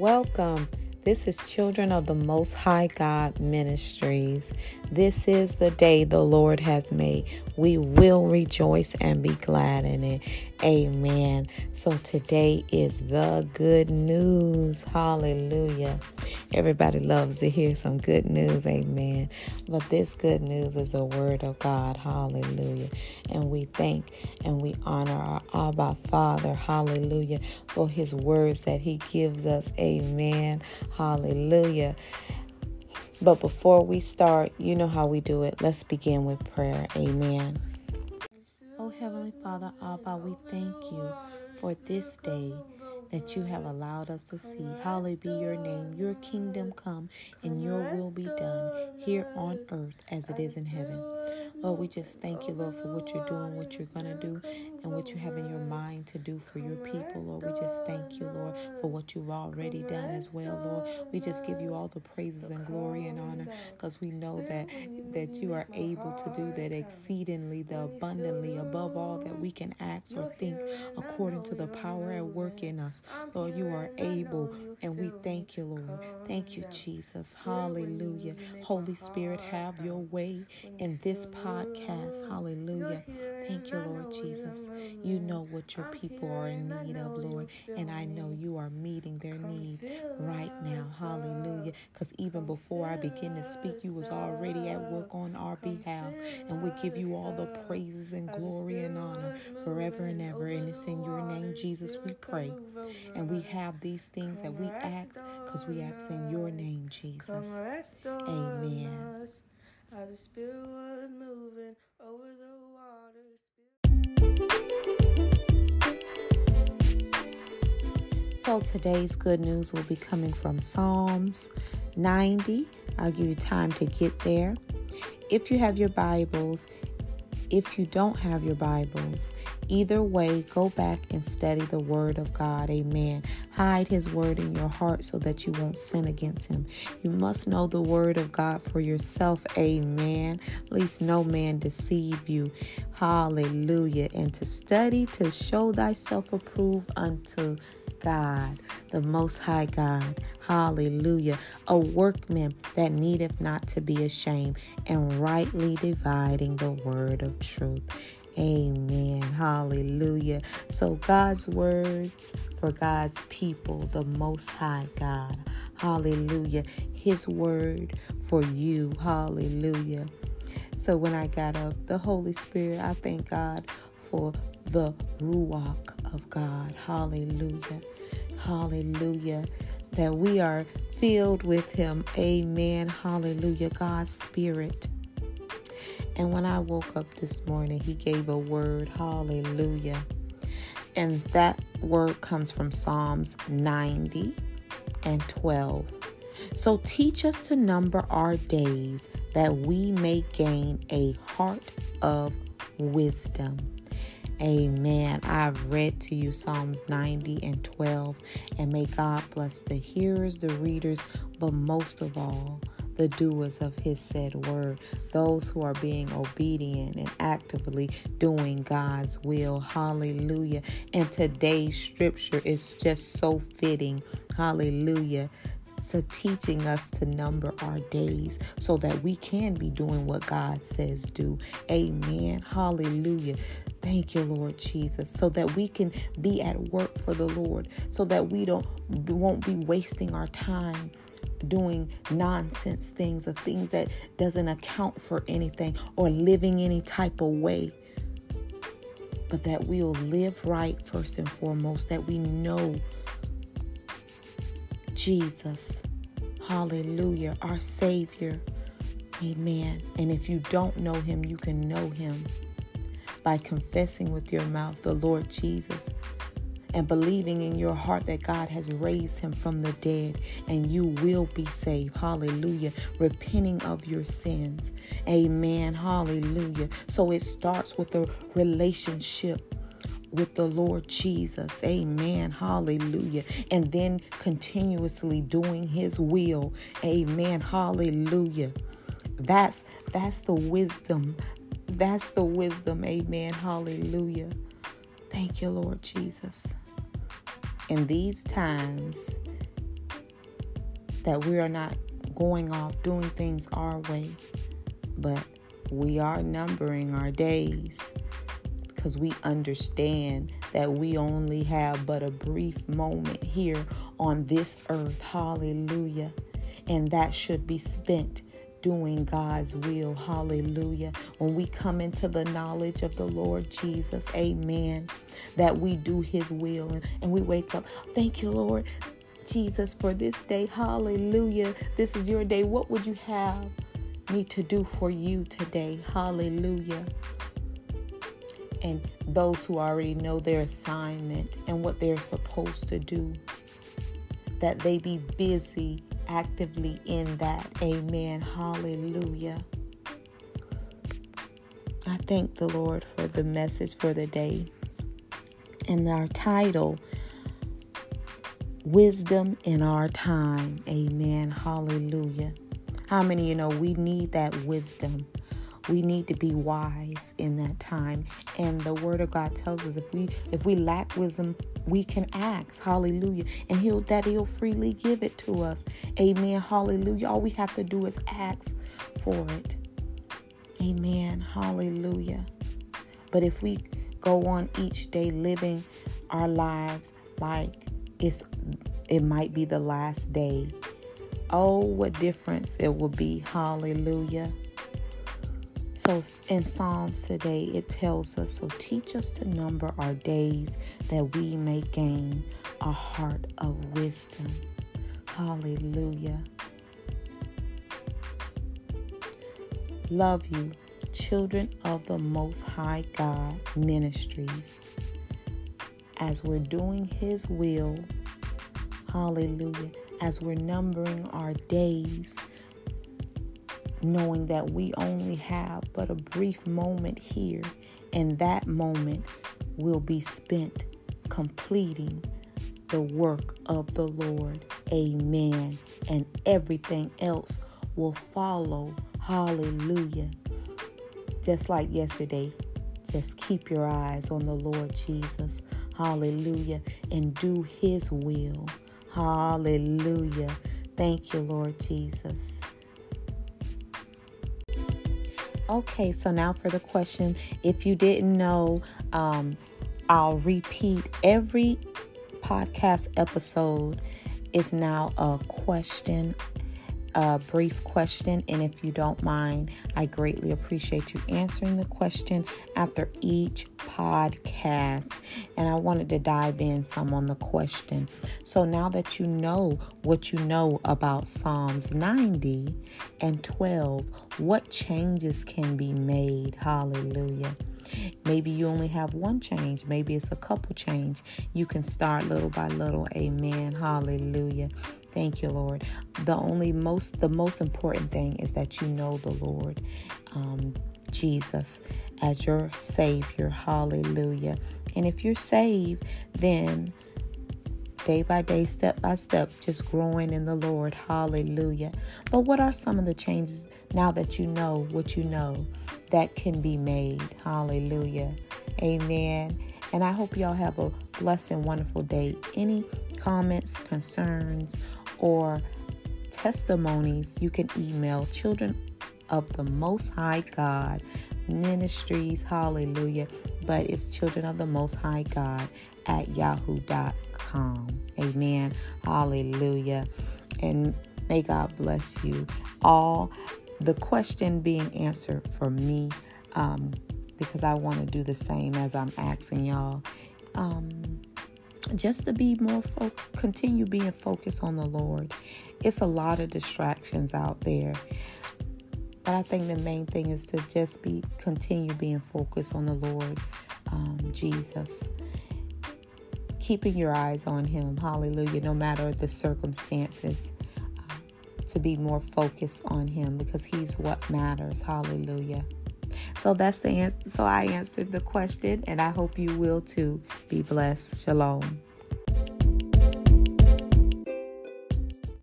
Welcome. This is Children of the Most High God Ministries. This is the day the Lord has made. We will rejoice and be glad in it. Amen. So today is the good news. Hallelujah. Everybody loves to hear some good news. Amen. But this good news is the word of God. Hallelujah. And we thank and we honor our Abba Father. Hallelujah. For his words that he gives us. Amen. Hallelujah. But before we start, you know how we do it. Let's begin with prayer. Amen. Heavenly Father, Abba, we thank you for this day that you have allowed us to see. Hallowed be your name. Your kingdom come and your will be done here on earth as it is in heaven. Lord, we just thank you, Lord, for what you're doing, what you're going to do, and what you have in your mind to do for your people. Lord, we just thank you, Lord, for what you've already done as well, Lord. We just give you all the praises and glory and honor because we know that that you are able to do that exceedingly, the abundantly, above all that we can ask or think, according to the power at work in us. Lord, you are able, and we thank you, Lord. Thank you, Jesus. Hallelujah. Holy Spirit, have your way in this podcast. Hallelujah. Thank you, Lord Jesus. You know what your people are in need of, Lord, and I know you are meeting their needs right now. Hallelujah. Because even before I begin to speak, you was already at work on our behalf, and we give you all the praises and glory and honor forever and ever. And it's in your name, Jesus, we pray. And we have these things that we ask because we ask in your name, Jesus. Amen. The spirit was moving over the waters. So today's good news will be coming from Psalms 90. I'll give you time to get there. If you have your Bibles, if you don't have your Bibles. Either way, go back and study the Word of God. Amen. Hide His Word in your heart so that you won't sin against Him. You must know the Word of God for yourself. Amen. Least no man deceive you. Hallelujah. And to study to show thyself approved unto God, the Most High God. Hallelujah. A workman that needeth not to be ashamed and rightly dividing the word of truth. Amen. Hallelujah. So, God's words for God's people, the Most High God. Hallelujah. His word for you. Hallelujah. So, when I got up, the Holy Spirit, I thank God for the Ruach of God. Hallelujah. Hallelujah. That we are filled with Him. Amen. Hallelujah. God's Spirit. And when I woke up this morning, He gave a word. Hallelujah. And that word comes from Psalms 90 and 12. So teach us to number our days that we may gain a heart of wisdom. Amen. I've read to you Psalms 90 and 12, and may God bless the hearers, the readers, but most of all, the doers of his said word, those who are being obedient and actively doing God's will. Hallelujah. And today's scripture is just so fitting. Hallelujah to teaching us to number our days so that we can be doing what God says do. Amen. Hallelujah. Thank you, Lord Jesus, so that we can be at work for the Lord, so that we don't won't be wasting our time doing nonsense things or things that doesn't account for anything or living any type of way but that we'll live right first and foremost that we know Jesus. Hallelujah. Our Savior. Amen. And if you don't know him, you can know him by confessing with your mouth the Lord Jesus and believing in your heart that God has raised him from the dead and you will be saved. Hallelujah. Repenting of your sins. Amen. Hallelujah. So it starts with a relationship with the Lord Jesus. Amen. Hallelujah. And then continuously doing his will. Amen. Hallelujah. That's that's the wisdom. That's the wisdom. Amen. Hallelujah. Thank you, Lord Jesus. In these times, that we are not going off doing things our way, but we are numbering our days because we understand that we only have but a brief moment here on this earth. Hallelujah. And that should be spent doing God's will. Hallelujah. When we come into the knowledge of the Lord Jesus, amen, that we do his will and, we wake up. Thank you, Lord Jesus, for this day. Hallelujah. This is your day. What would you have me to do for you today? Hallelujah. And those who already know their assignment and what they're supposed to do, that they be busy actively in that. Amen. Hallelujah. I thank the Lord for the message for the day. And our title, Wisdom in Our Time. Amen. Hallelujah. How many you know we need that wisdom? We need to be wise in that time. And the word of God tells us if we if we lack wisdom, we can ask. Hallelujah. And he'll that he'll freely give it to us. Amen. Hallelujah. All we have to do is ask for it. Amen. Hallelujah. But if we go on each day living our lives like it's it might be the last day. Oh, what difference it will be. Hallelujah. So in Psalms today, it tells us, So teach us to number our days that we may gain a heart of wisdom. Hallelujah. Love you, children of the Most High God Ministries. As we're doing His will, hallelujah, as we're numbering our days knowing that we only have but a brief moment here, and that moment will be spent completing the work of the Lord. Amen. And everything else will follow. Hallelujah. Just like yesterday, just keep your eyes on the Lord Jesus. Hallelujah. And do his will. Hallelujah. Thank you, Lord Jesus. Okay, so now for the question. If you didn't know, um, I'll repeat every podcast episode is now a question a brief question. And if you don't mind, I greatly appreciate you answering the question after each podcast. And I wanted to dive in some on the question. So now that you know what you know about Psalms 90 and 12, what changes can be made? Hallelujah. Maybe you only have one change. Maybe it's a couple change. You can start little by little. Amen. Hallelujah. Thank you, Lord. The only most the most important thing is that you know the Lord um, Jesus as your Savior. Hallelujah. And if you're saved, then day by day, step by step, just growing in the Lord. Hallelujah. But what are some of the changes now that you know what you know that can be made? Hallelujah. Amen. And I hope y'all have a blessed and wonderful day. Any comments, concerns, or testimonies, you can email children of the Most High God Ministries, hallelujah. But it's children of the Most High God at yahoo.com. Amen. Hallelujah. And may God bless you all. The question being answered for me, um, because I want to do the same as I'm asking y'all. Um, just to be more fo- continue being focused on the Lord. It's a lot of distractions out there. But I think the main thing is to just be continue being focused on the Lord um, Jesus. Keeping your eyes on him. Hallelujah. No matter the circumstances. Uh, to be more focused on him because he's what matters. Hallelujah. So that's the answer. So I answered the question, and I hope you will too. Be blessed. Shalom.